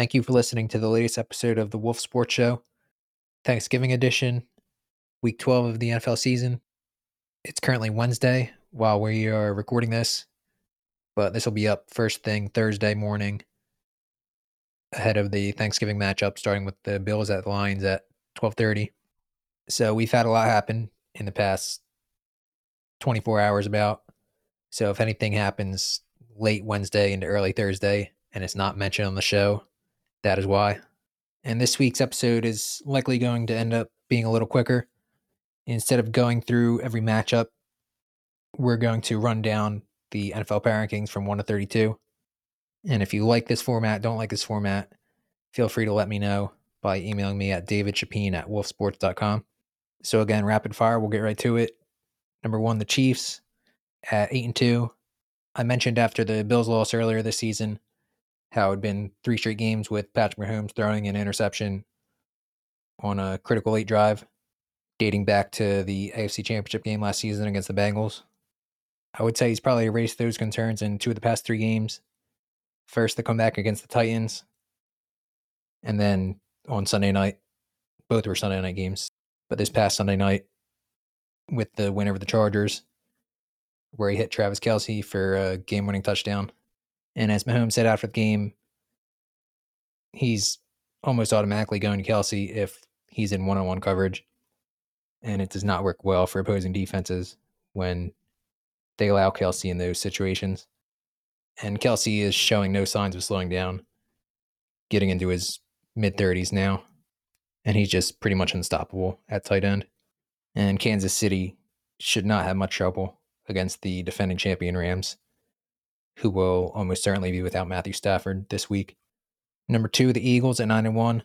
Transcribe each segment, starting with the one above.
Thank you for listening to the latest episode of the Wolf Sports Show, Thanksgiving edition, week 12 of the NFL season. It's currently Wednesday while we are recording this, but this will be up first thing Thursday morning ahead of the Thanksgiving matchup starting with the Bills at the Lions at 12:30. So we've had a lot happen in the past 24 hours about. So if anything happens late Wednesday into early Thursday and it's not mentioned on the show, that is why. And this week's episode is likely going to end up being a little quicker. Instead of going through every matchup, we're going to run down the NFL power rankings from 1 to 32. And if you like this format, don't like this format, feel free to let me know by emailing me at davidchapine at wolfsports.com. So again, rapid fire, we'll get right to it. Number one, the Chiefs at eight and two. I mentioned after the Bills loss earlier this season how it had been three straight games with Patrick Mahomes throwing an interception on a critical late drive, dating back to the AFC Championship game last season against the Bengals. I would say he's probably erased those concerns in two of the past three games. First, the comeback against the Titans, and then on Sunday night. Both were Sunday night games. But this past Sunday night, with the win over the Chargers, where he hit Travis Kelce for a game winning touchdown. And as Mahomes said after the game, he's almost automatically going to Kelce if he's in one on one coverage. And it does not work well for opposing defenses when they allow Kelce in those situations. And Kelce is showing no signs of slowing down, getting into his mid 30s now. And he's just pretty much unstoppable at tight end. And Kansas City should not have much trouble against the defending champion Rams, who will almost certainly be without Matthew Stafford this week. Number two, the Eagles at nine and one.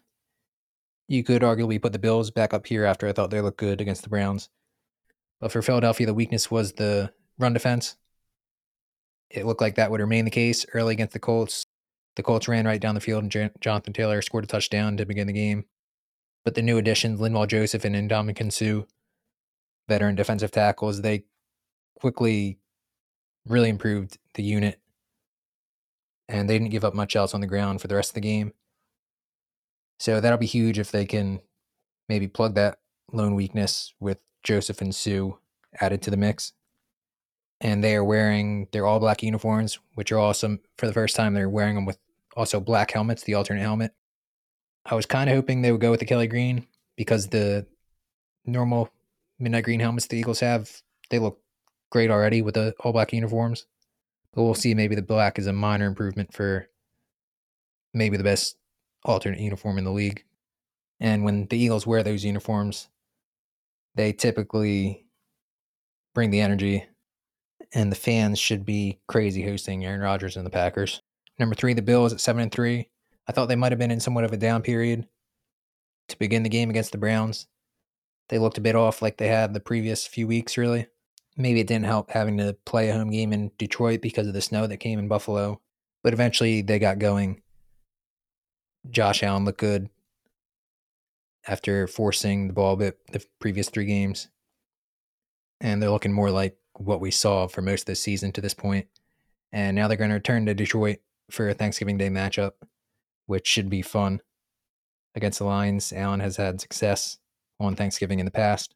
You could arguably put the Bills back up here after I thought they looked good against the Browns. But for Philadelphia, the weakness was the run defense. It looked like that would remain the case early against the Colts. The Colts ran right down the field, and Jonathan Taylor scored a touchdown to begin the game. But the new additions, Linval Joseph and Ndamukong Suh, veteran defensive tackles, they quickly really improved the unit. And they didn't give up much else on the ground for the rest of the game. So that'll be huge if they can maybe plug that lone weakness with Joseph and Suh added to the mix. And they are wearing their all black uniforms, which are awesome. For the first time, they're wearing them with also black helmets, the alternate helmet. I was kind of hoping they would go with the Kelly Green because the normal midnight green helmets the Eagles have, they look great already with the all black uniforms. But we'll see. Maybe the black is a minor improvement for maybe the best alternate uniform in the league. And when the Eagles wear those uniforms, they typically bring the energy, and the fans should be crazy hosting Aaron Rodgers and the Packers. Number three, the Bills at seven and three. I thought they might have been in somewhat of a down period to begin the game against the Browns. They looked a bit off like they had the previous few weeks, really. Maybe it didn't help having to play a home game in Detroit because of the snow that came in Buffalo. But eventually they got going. Josh Allen looked good after forcing the ball bit the previous three games. And they're looking more like what we saw for most of the season to this point. And now they're going to return to Detroit for a Thanksgiving Day matchup, which should be fun. Against the Lions, Allen has had success on Thanksgiving in the past,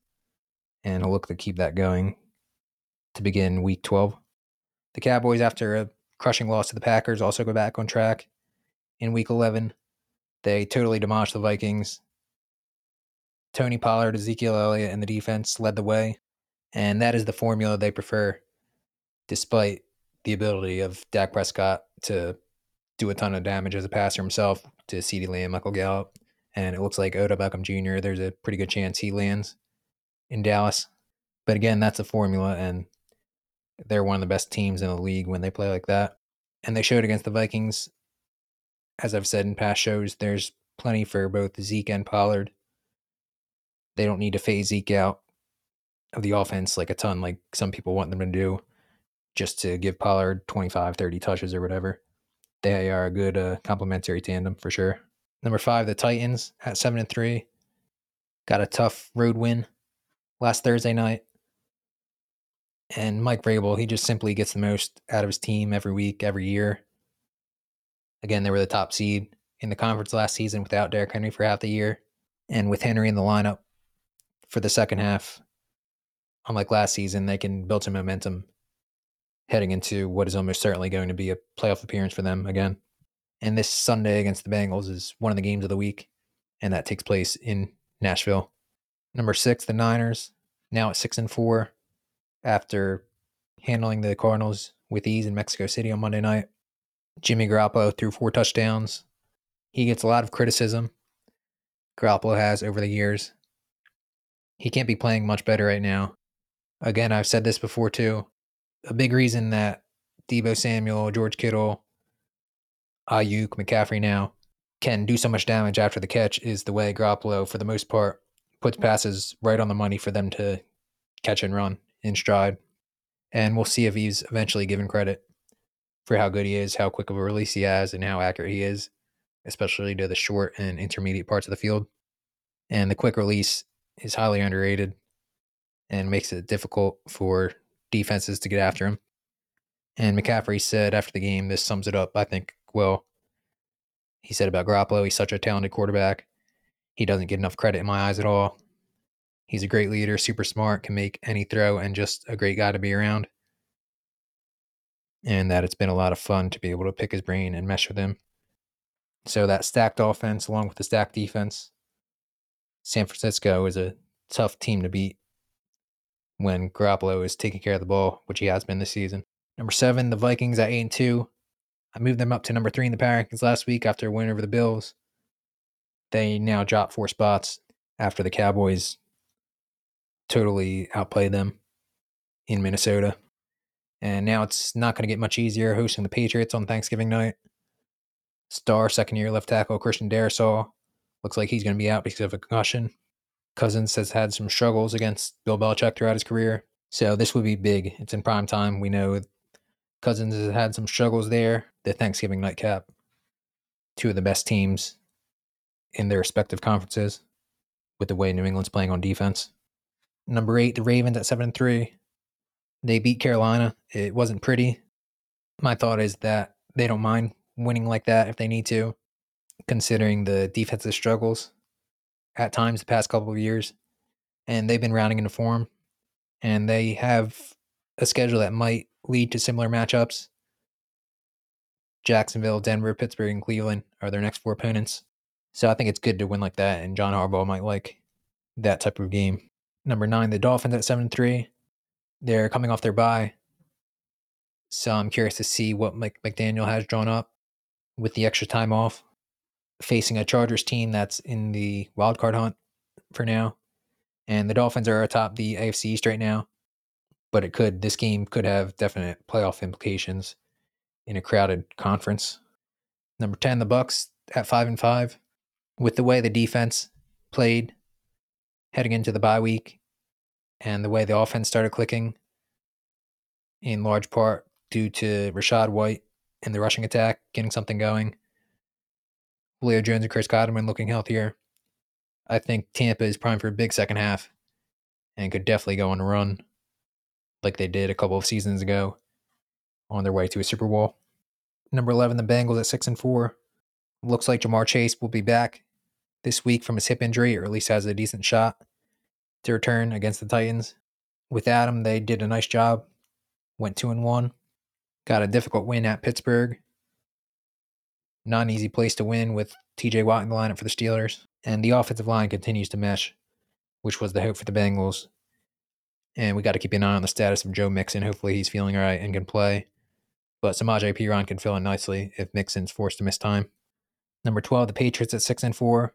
and he'll look to keep that going to begin week 12. The Cowboys, after a crushing loss to the Packers, also go back on track in week 11. They totally demolished the Vikings. Tony Pollard, Ezekiel Elliott, and the defense led the way, and that is the formula they prefer, despite the ability of Dak Prescott to do a ton of damage as a passer himself to CeeDee Lamb, Michael Gallup, and it looks like Odell Beckham Jr. There's a pretty good chance he lands in Dallas. But again, that's a formula, and they're one of the best teams in the league when they play like that. And they showed against the Vikings. As I've said in past shows, there's plenty for both Zeke and Pollard. They don't need to phase Zeke out of the offense like a ton, like some people want them to do, just to give Pollard 25, 30 touches or whatever. They are a good uh, complementary tandem for sure. Number five, the Titans at seven and three. Got a tough road win last Thursday night. And Mike Vrabel, he just simply gets the most out of his team every week, every year. Again, they were the top seed in the conference last season without Derrick Henry for half the year. And with Henry in the lineup for the second half, unlike last season, they can build some momentum heading into what is almost certainly going to be a playoff appearance for them again. And this Sunday against the Bengals is one of the games of the week, and that takes place in Nashville. Number six, the Niners, now at six and four after handling the Cardinals with ease in Mexico City on Monday night. Jimmy Garoppolo threw four touchdowns. He gets a lot of criticism. Garoppolo has over the years. He can't be playing much better right now. Again, I've said this before too. A big reason that Deebo Samuel, George Kittle, Aiyuk, McCaffrey now can do so much damage after the catch is the way Garoppolo, for the most part, puts passes right on the money for them to catch and run in stride. And we'll see if he's eventually given credit for how good he is, how quick of a release he has, and how accurate he is, especially to the short and intermediate parts of the field. And the quick release is highly underrated and makes it difficult for defenses to get after him. And McCaffrey said after the game, this sums it up, I think, well. He said about Garoppolo, he's such a talented quarterback. He doesn't get enough credit in my eyes at all. He's a great leader, super smart, can make any throw, and just a great guy to be around. And that it's been a lot of fun to be able to pick his brain and mesh with him. So that stacked offense, along with the stacked defense, San Francisco is a tough team to beat when Garoppolo is taking care of the ball, which he has been this season. Number seven, the Vikings at eight and two. I moved them up to number three in the power rankings last week after a win over the Bills. They now drop four spots after the Cowboys totally outplayed them in Minnesota. And now it's not going to get much easier hosting the Patriots on Thanksgiving night. Star second year left tackle Christian Darrisaw looks like he's going to be out because of a concussion. Cousins has had some struggles against Bill Belichick throughout his career. So this would be big. It's in prime time. We know Cousins has had some struggles there. The Thanksgiving nightcap. Two of the best teams in their respective conferences with the way New England's playing on defense. Number eight, the Ravens at seven and three. They beat Carolina. It wasn't pretty. My thought is that they don't mind winning like that if they need to, considering the defensive struggles at times the past couple of years, and they've been rounding into form, and they have a schedule that might lead to similar matchups. Jacksonville, Denver, Pittsburgh, and Cleveland are their next four opponents. So I think it's good to win like that, and John Harbaugh might like that type of game. Number nine, the Dolphins at seven three. They're coming off their bye, so I'm curious to see what Mike McDaniel has drawn up with the extra time off facing a Chargers team that's in the wild card hunt for now. And the Dolphins are atop the AFC East right now. But it could this game could have definite playoff implications in a crowded conference. Number 10, the Bucs at 5 and 5 with the way the defense played heading into the bye week and the way the offense started clicking in large part due to Rachaad White and the rushing attack getting something going Leo Jones and Chris Godwin looking healthier. I think Tampa is primed for a big second half and could definitely go on a run like they did a couple of seasons ago on their way to a Super Bowl. Number 11, the Bengals at 6 and 4. Looks like Ja'Marr Chase will be back this week from his hip injury, or at least has a decent shot to return against the Titans. With Adam, they did a nice job. Went 2 and 1. Got a difficult win at Pittsburgh not an easy place to win with TJ Watt in the lineup for the Steelers. And the offensive line continues to mesh, which was the hope for the Bengals. And we got to keep an eye on the status of Joe Mixon. Hopefully he's feeling all right and can play. But Samaje Perine can fill in nicely if Mixon's forced to miss time. Number 12, the Patriots at 6 and 4.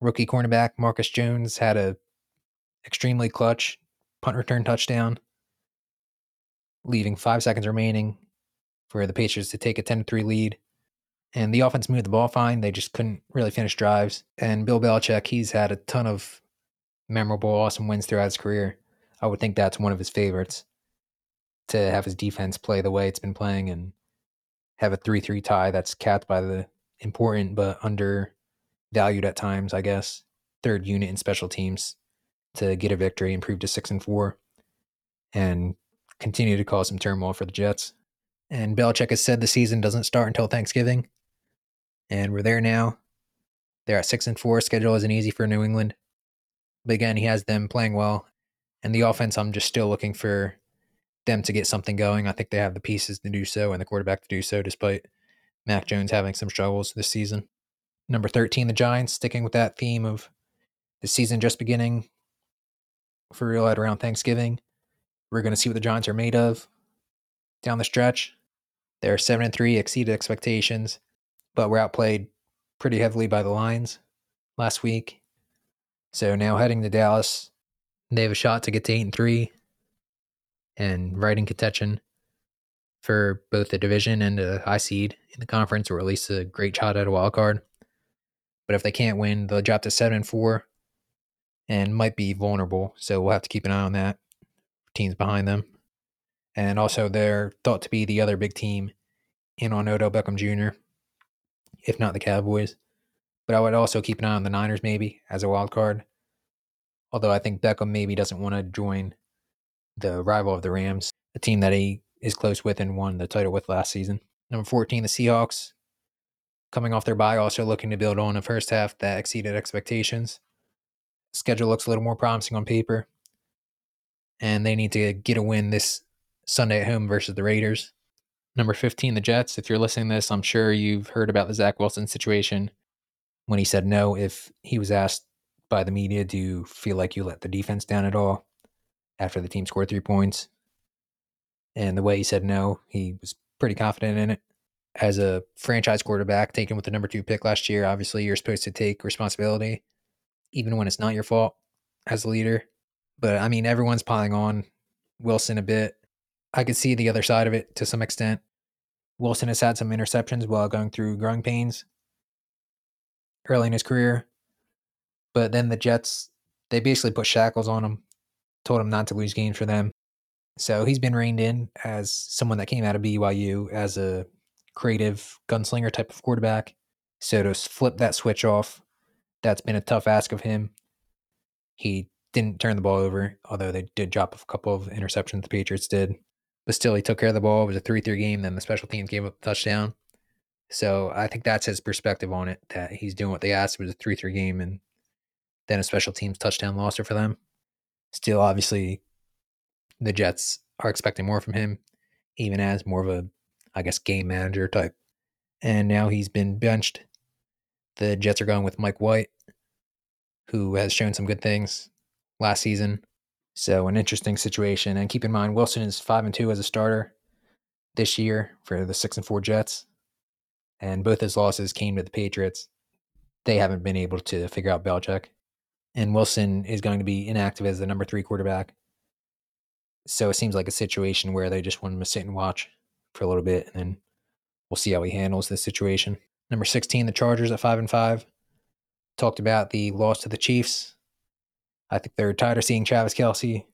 Rookie cornerback Marcus Jones had a extremely clutch punt return touchdown, leaving five seconds remaining for the Patriots to take a 10 3 lead and the offense moved the ball fine. They just couldn't really finish drives. And Bill Belichick, he's had a ton of memorable, awesome wins throughout his career. I would think that's one of his favorites to have his defense play the way it's been playing and have a 3 3 tie that's capped by the important but undervalued at times, I guess, third unit in special teams to get a victory, improve to 6 and 4, and continue to cause some turmoil for the Jets. And Belichick has said the season doesn't start until Thanksgiving. and we're there now. They're at six and four. Schedule isn't easy for New England, but again, he has them playing well, and the offense. I'm just still looking for them to get something going. I think they have the pieces to do so and the quarterback to do so, despite Mac Jones having some struggles this season. Number 13, the Giants, sticking with that theme of the season just beginning for real at around Thanksgiving. We're going to see what the Giants are made of down the stretch. They're 7 and 3, exceeded expectations, but were outplayed pretty heavily by the Lions last week. So now heading to Dallas, they have a shot to get to 8 and 3 and right in contention for both the division and a high seed in the conference, or at least a great shot at a wild card. But if they can't win, they'll drop to seven and four, and might be vulnerable. So we'll have to keep an eye on that. Teams behind them, and also they're thought to be the other big team in on Odell Beckham Jr. If not the Cowboys, but I would also keep an eye on the Niners maybe as a wild card. Although I think Beckham maybe doesn't want to join the rival of the Rams, a team that he is close with and won the title with last season. Number 14, the Seahawks, coming off their bye, also looking to build on a first half that exceeded expectations. Schedule looks a little more promising on paper, and they need to get a win this Sunday at home versus the Raiders. Number 15, the Jets. If you're listening to this, I'm sure you've heard about the Zach Wilson situation when he said no if he was asked by the media, Do you feel like you let the defense down at all after the team scored three points? And the way he said no, he was pretty confident in it. As a franchise quarterback taken with the number two pick last year, obviously you're supposed to take responsibility, even when it's not your fault as a leader. But I mean, everyone's piling on Wilson a bit. I could see the other side of it to some extent. Wilson has had some interceptions while going through growing pains early in his career. But then the Jets, they basically put shackles on him, told him not to lose games for them. So he's been reined in as someone that came out of BYU as a creative gunslinger type of quarterback. So to flip that switch off, that's been a tough ask of him. He didn't turn the ball over, although they did drop a couple of interceptions, the Patriots did. But still, he took care of the ball. It was a 3 3 game. Then the special teams gave up a touchdown. So I think that's his perspective on it that he's doing what they asked. It was a 3 3 game, and then a special teams touchdown loss for them. Still, obviously, the Jets are expecting more from him, even as more of a, I guess, game manager type. And now he's been benched. The Jets are going with Mike White, who has shown some good things last season. So an interesting situation. And keep in mind, Wilson is five and two as a starter this year for the six and four Jets. And both his losses came to the Patriots. They haven't been able to figure out Belichick. And Wilson is going to be inactive as the number three quarterback so it seems like a situation where they just want him to sit and watch for a little bit, and then we'll see how he handles this situation. Number 16, the Chargers at 5 and 5. Talked about the loss to the Chiefs. I think they're tired of seeing Travis Kelce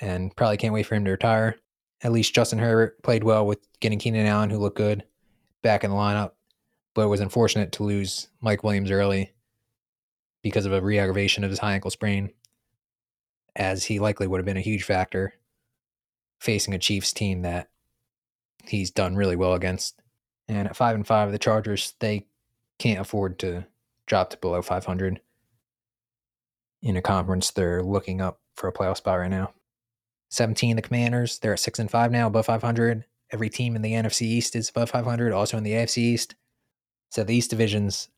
and probably can't wait for him to retire. At least Justin Herbert played well with getting Keenan Allen, who looked good, back in the lineup, but it was unfortunate to lose Mike Williams early because of a re aggravation of his high ankle sprain, as he likely would have been a huge factor facing a Chiefs team that he's done really well against. And at five and five, the Chargers they can't afford to drop to below 500 in a conference. They're looking up for a playoff spot right now. 17, the Commanders they're at six and five now, above 500. Every team in the NFC East is above 500, also in the AFC East. So the East divisions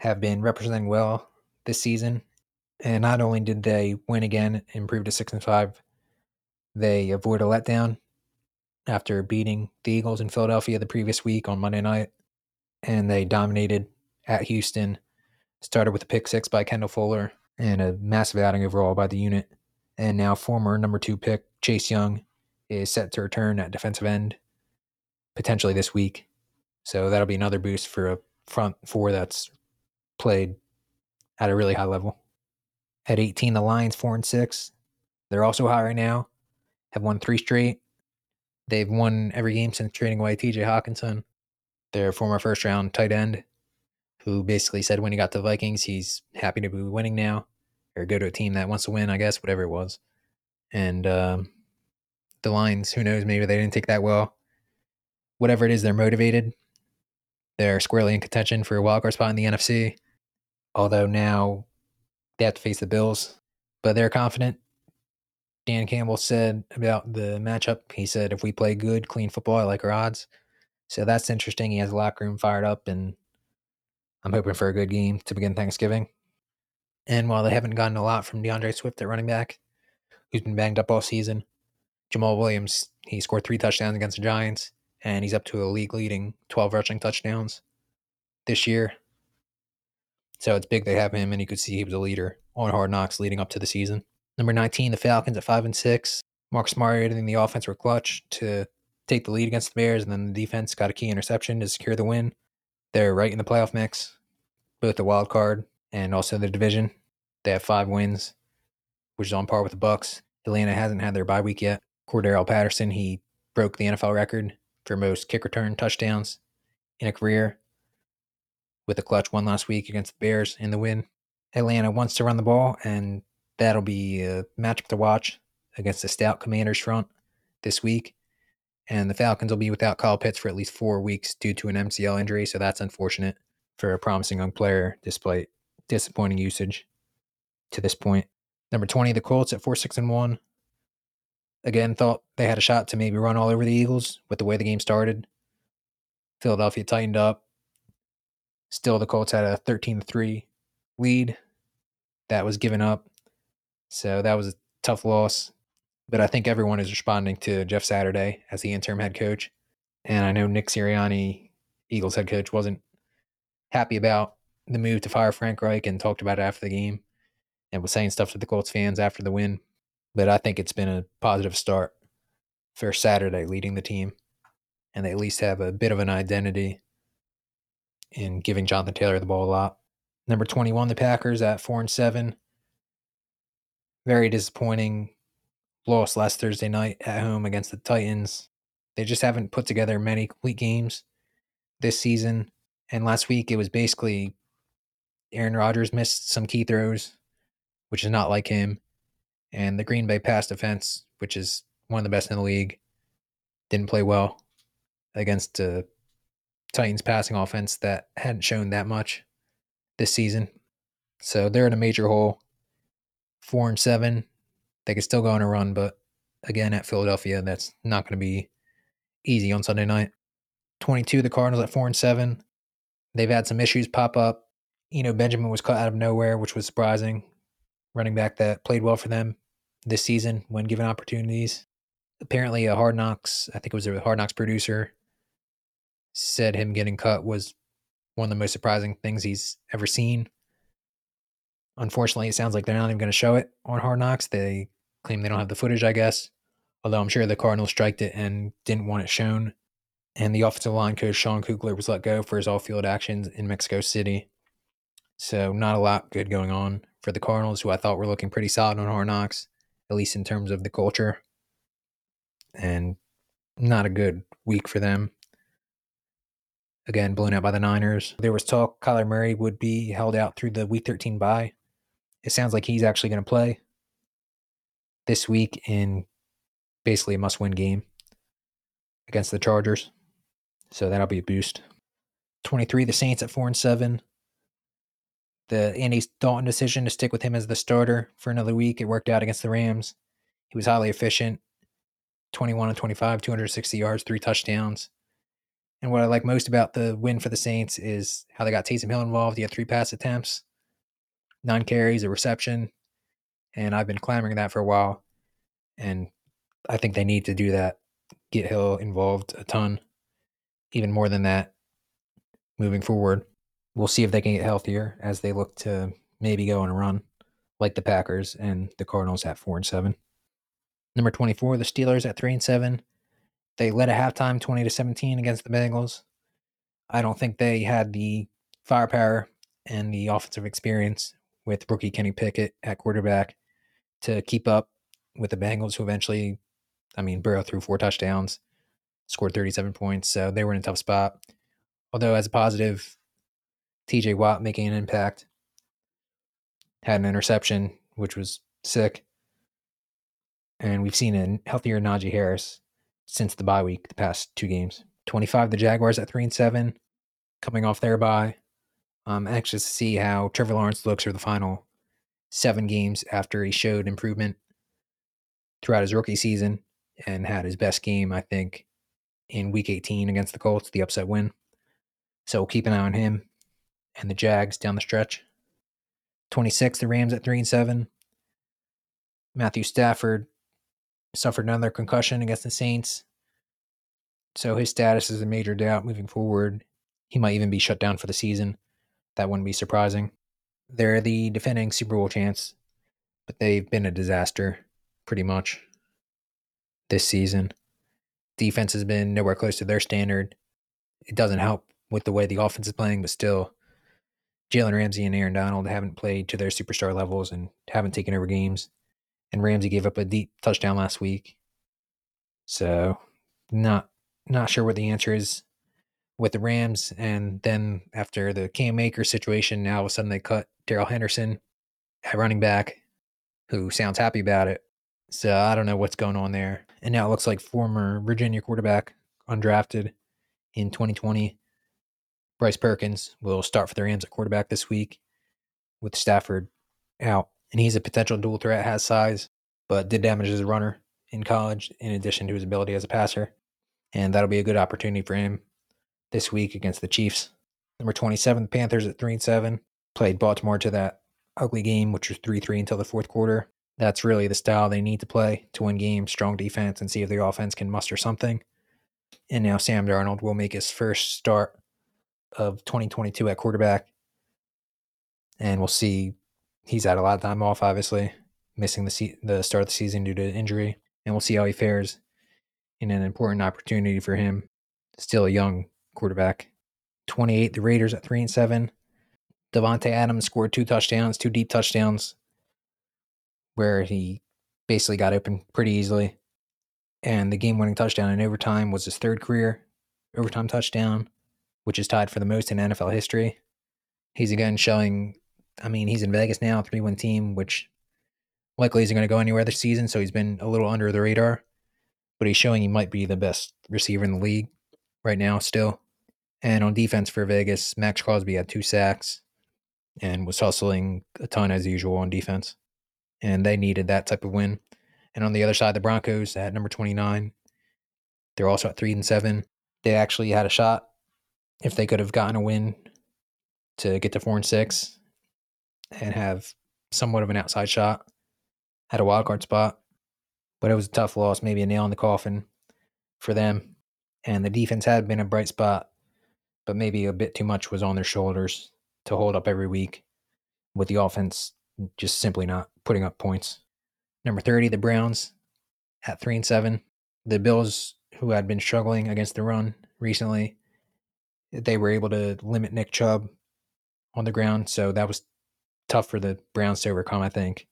have been representing well this season. And not only did they win again, improve to six and five, they avoid a letdown after beating the Eagles in Philadelphia the previous week on Monday night, and they dominated at Houston. Started with a pick six by Kendall Fuller and a massive outing overall by the unit. And now former number two pick Chase Young is set to return at defensive end potentially this week. So that'll be another boost for a front four that's played at a really high level. At 18, the Lions four and six. They're also high right now have won three straight. They've won every game since trading away TJ Hockenson, their former first round tight end, who basically said when he got to the Vikings, he's happy to be winning now or go to a team that wants to win, I guess, whatever it was. And um, the Lions, who knows, maybe they didn't take that well. Whatever it is, they're motivated. They're squarely in contention for a wildcard spot in the NFC. Although now they have to face the Bills, but they're confident. Dan Campbell said about the matchup, he said, if we play good, clean football, I like our odds. So that's interesting. He has the locker room fired up, and I'm hoping for a good game to begin Thanksgiving. And while they haven't gotten a lot from DeAndre Swift at running back, who's been banged up all season, Jamaal Williams, he scored three touchdowns against the Giants, and he's up to a league leading 12 rushing touchdowns this year. So it's big they have him, and you could see he was a leader on Hard Knocks leading up to the season. Number 19, the Falcons at 5 and 6. Marcus Mariota and the offense were clutch to take the lead against the Bears, and then the defense got a key interception to secure the win. They're right in the playoff mix, both the wild card and also the division. They have five wins, which is on par with the Bucs. Atlanta hasn't had their bye week yet. Cordarrelle Patterson, he broke the NFL record for most kick return touchdowns in a career with a clutch one last week against the Bears in the win. Atlanta wants to run the ball, and that'll be uh, a matchup to watch against the stout Commanders front this week. And the Falcons will be without Kyle Pitts for at least four weeks due to an MCL injury, so that's unfortunate for a promising young player despite disappointing usage to this point. Number 20, the Colts at 4 6 and 1. Again, thought they had a shot to maybe run all over the Eagles with the way the game started. Philadelphia tightened up. Still, the Colts had a 13 3 lead that was given up. So that was a tough loss. But I think everyone is responding to Jeff Saturday as the interim head coach. And I know Nick Sirianni, Eagles head coach, wasn't happy about the move to fire Frank Reich and talked about it after the game and was saying stuff to the Colts fans after the win. But I think it's been a positive start for Saturday leading the team. And they at least have a bit of an identity in giving Jonathan Taylor the ball a lot. Number 21, the Packers at 4 and 7. Very disappointing loss last Thursday night at home against the Titans. They just haven't put together many complete games this season. And last week it was basically Aaron Rodgers missed some key throws, which is not like him. And the Green Bay pass defense, which is one of the best in the league, didn't play well against a Titans passing offense that hadn't shown that much this season. So they're in a major hole. Four and seven. They could still go on a run, but again at Philadelphia, that's not going to be easy on Sunday night. 22, the Cardinals at four and seven. They've had some issues pop up. Eno, Benjamin was cut out of nowhere, which was surprising. Running back that played well for them this season when given opportunities. Apparently, a Hard Knocks, I think it was a Hard Knocks producer, said him getting cut was one of the most surprising things he's ever seen. Unfortunately, it sounds like they're not even going to show it on Hard Knocks. They claim they don't have the footage, I guess. Although I'm sure the Cardinals striked it and didn't want it shown. And the offensive line coach, Sean Kugler, was let go for his off field actions in Mexico City. So, not a lot good going on for the Cardinals, who I thought were looking pretty solid on Hard Knocks, at least in terms of the culture. And not a good week for them again blown out by the Niners. There was talk Kyler Murray would be held out through the Week 13 bye. It sounds like he's actually going to play this week in basically a must-win game against the Chargers. So that'll be a boost. 23, the Saints at 4 and 7. The Andy Dalton decision to stick with him as the starter for another week. It worked out against the Rams. He was highly efficient. 21 and 25, 260 yards, three touchdowns. And what I like most about the win for the Saints is how they got Taysom Hill involved. He had three pass attempts, nine carries, a reception. And I've been clamoring that for a while. And I think they need to do that. Get Hill involved a ton, even more than that moving forward. We'll see if they can get healthier as they look to maybe go on a run like the Packers and the Cardinals at 4 and 7. Number 24, the Steelers at 3 and 7. They led at halftime 20 to 17 against the Bengals. I don't think they had the firepower and the offensive experience with rookie Kenny Pickett at quarterback to keep up with the Bengals, who eventually, I mean, Burrow threw four touchdowns, scored 37 points. So they were in a tough spot. Although, as a positive, TJ Watt making an impact, had an interception, which was sick. And we've seen a healthier Najee Harris since the bye week, the past two games. 25, the Jaguars at 3 and 7. coming off their bye. I'm anxious to see how Trevor Lawrence looks for the final seven games after he showed improvement throughout his rookie season and had his best game, I think, in week 18 against the Colts, the upset win. So we'll keep an eye on him and the Jags down the stretch. 26, the Rams at 3 and 7. Matthew Stafford suffered another concussion against the Saints. So his status is a major doubt moving forward. He might even be shut down for the season. That wouldn't be surprising. They're the defending Super Bowl champs, but they've been a disaster pretty much this season. Defense has been nowhere close to their standard. It doesn't help with the way the offense is playing, but still, Jalen Ramsey and Aaron Donald haven't played to their superstar levels and haven't taken over games. And Ramsey gave up a deep touchdown last week. So, not not sure what the answer is with the Rams. And then after the Cam Akers situation, now all of a sudden they cut Darrell Henderson at running back, who sounds happy about it. So I don't know what's going on there. And now it looks like former Virginia quarterback, undrafted in 2020, Bryce Perkins will start for the Rams at quarterback this week with Stafford out. And he's a potential dual threat, has size, but did damage as a runner in college in addition to his ability as a passer. And that'll be a good opportunity for him this week against the Chiefs. Number 27, the Panthers at 3 and 7. Played Baltimore to that ugly game, which was 3 3 until the fourth quarter. That's really the style they need to play to win games, strong defense, and see if their offense can muster something. And now Sam Darnold will make his first start of 2022 at quarterback. And we'll see. He's had a lot of time off, obviously, missing the se- the start of the season due to injury. And we'll see how he fares in an important opportunity for him. Still a young quarterback. 28, the Raiders at 3 and 7. Davante Adams scored two touchdowns, two deep touchdowns, where he basically got open pretty easily. And the game winning touchdown in overtime was his third career overtime touchdown which is tied for the most in NFL history. He's again showing, I mean, he's in Vegas now, 3 1 team, which likely isn't going to go anywhere this season. So he's been a little under the radar, but he's showing he might be the best receiver in the league right now, still. And on defense for Vegas, Maxx Crosby had two sacks and was hustling a ton as usual on defense. And they needed that type of win. And on the other side, the Broncos at number 29, they're also at 3 and 7. They actually had a shot if they could have gotten a win to get to four and six and have somewhat of an outside shot at a wild card spot. But it was a tough loss, maybe a nail in the coffin for them. And the defense had been a bright spot, but maybe a bit too much was on their shoulders to hold up every week with the offense just simply not putting up points. Number 30, the Browns at 3 and 7. The Bills, who had been struggling against the run recently, they were able to limit Nick Chubb on the ground, so that was tough for the Browns to overcome, I think.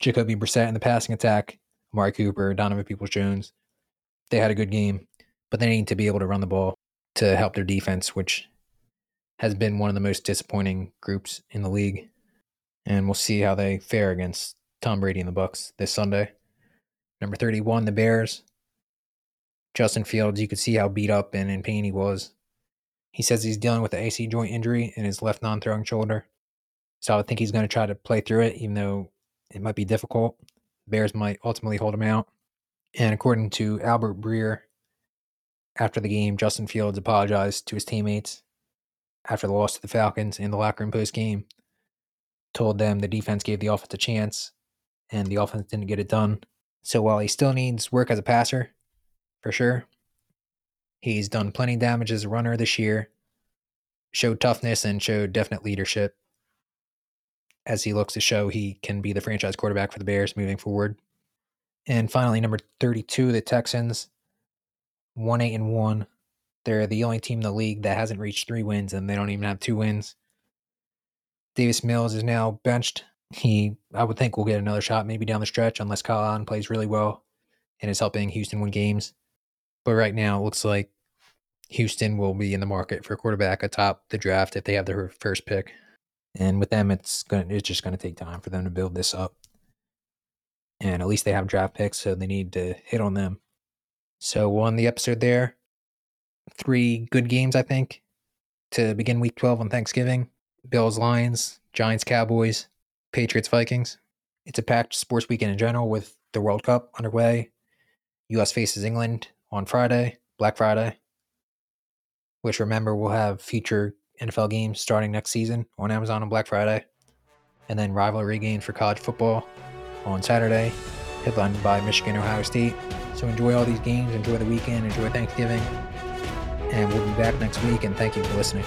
Jacoby Brissett in the passing attack, Amari Cooper, Donovan Peoples Jones, they had a good game, but they need to be able to run the ball to help their defense, which has been one of the most disappointing groups in the league. And we'll see how they fare against Tom Brady and the Bucs this Sunday. Number 31, the Bears. Justin Fields, you could see how beat up and in pain he was he says he's dealing with an AC joint injury in his left non throwing shoulder. So I think he's going to try to play through it, even though it might be difficult. Bears might ultimately hold him out. And according to Albert Breer, after the game, Justin Fields apologized to his teammates after the loss to the Falcons in the locker room post game. Told them the defense gave the offense a chance and the offense didn't get it done. So while he still needs work as a passer, for sure, He's done plenty of damage as a runner this year, showed toughness and showed definite leadership as he looks to show he can be the franchise quarterback for the Bears moving forward. And finally, number 32, the Texans, 1 8 and 1. They're the only team in the league that hasn't reached three wins, and they don't even have two wins. Davis Mills is now benched. He, I would think, will get another shot maybe down the stretch unless Kyle Allen plays really well and is helping Houston win games. But right now, it looks like Houston will be in the market for a quarterback atop the draft if they have their first pick. And with them, it's gonna—it's just to take time for them to build this up. And at least they have draft picks, so they need to hit on them. So end the episode there. Three good games, I think. to begin week 12 on Thanksgiving. Bills, Lions, Giants, Cowboys, Patriots, Vikings. It's a packed sports weekend in general with the World Cup underway. US faces England on Friday, Black Friday, which remember will have future NFL games starting next season on Amazon on Black Friday. And then rivalry games for college football on Saturday, headlined by Michigan, Ohio State. So enjoy all these games, enjoy the weekend, enjoy Thanksgiving, and we'll be back next week. And thank you for listening.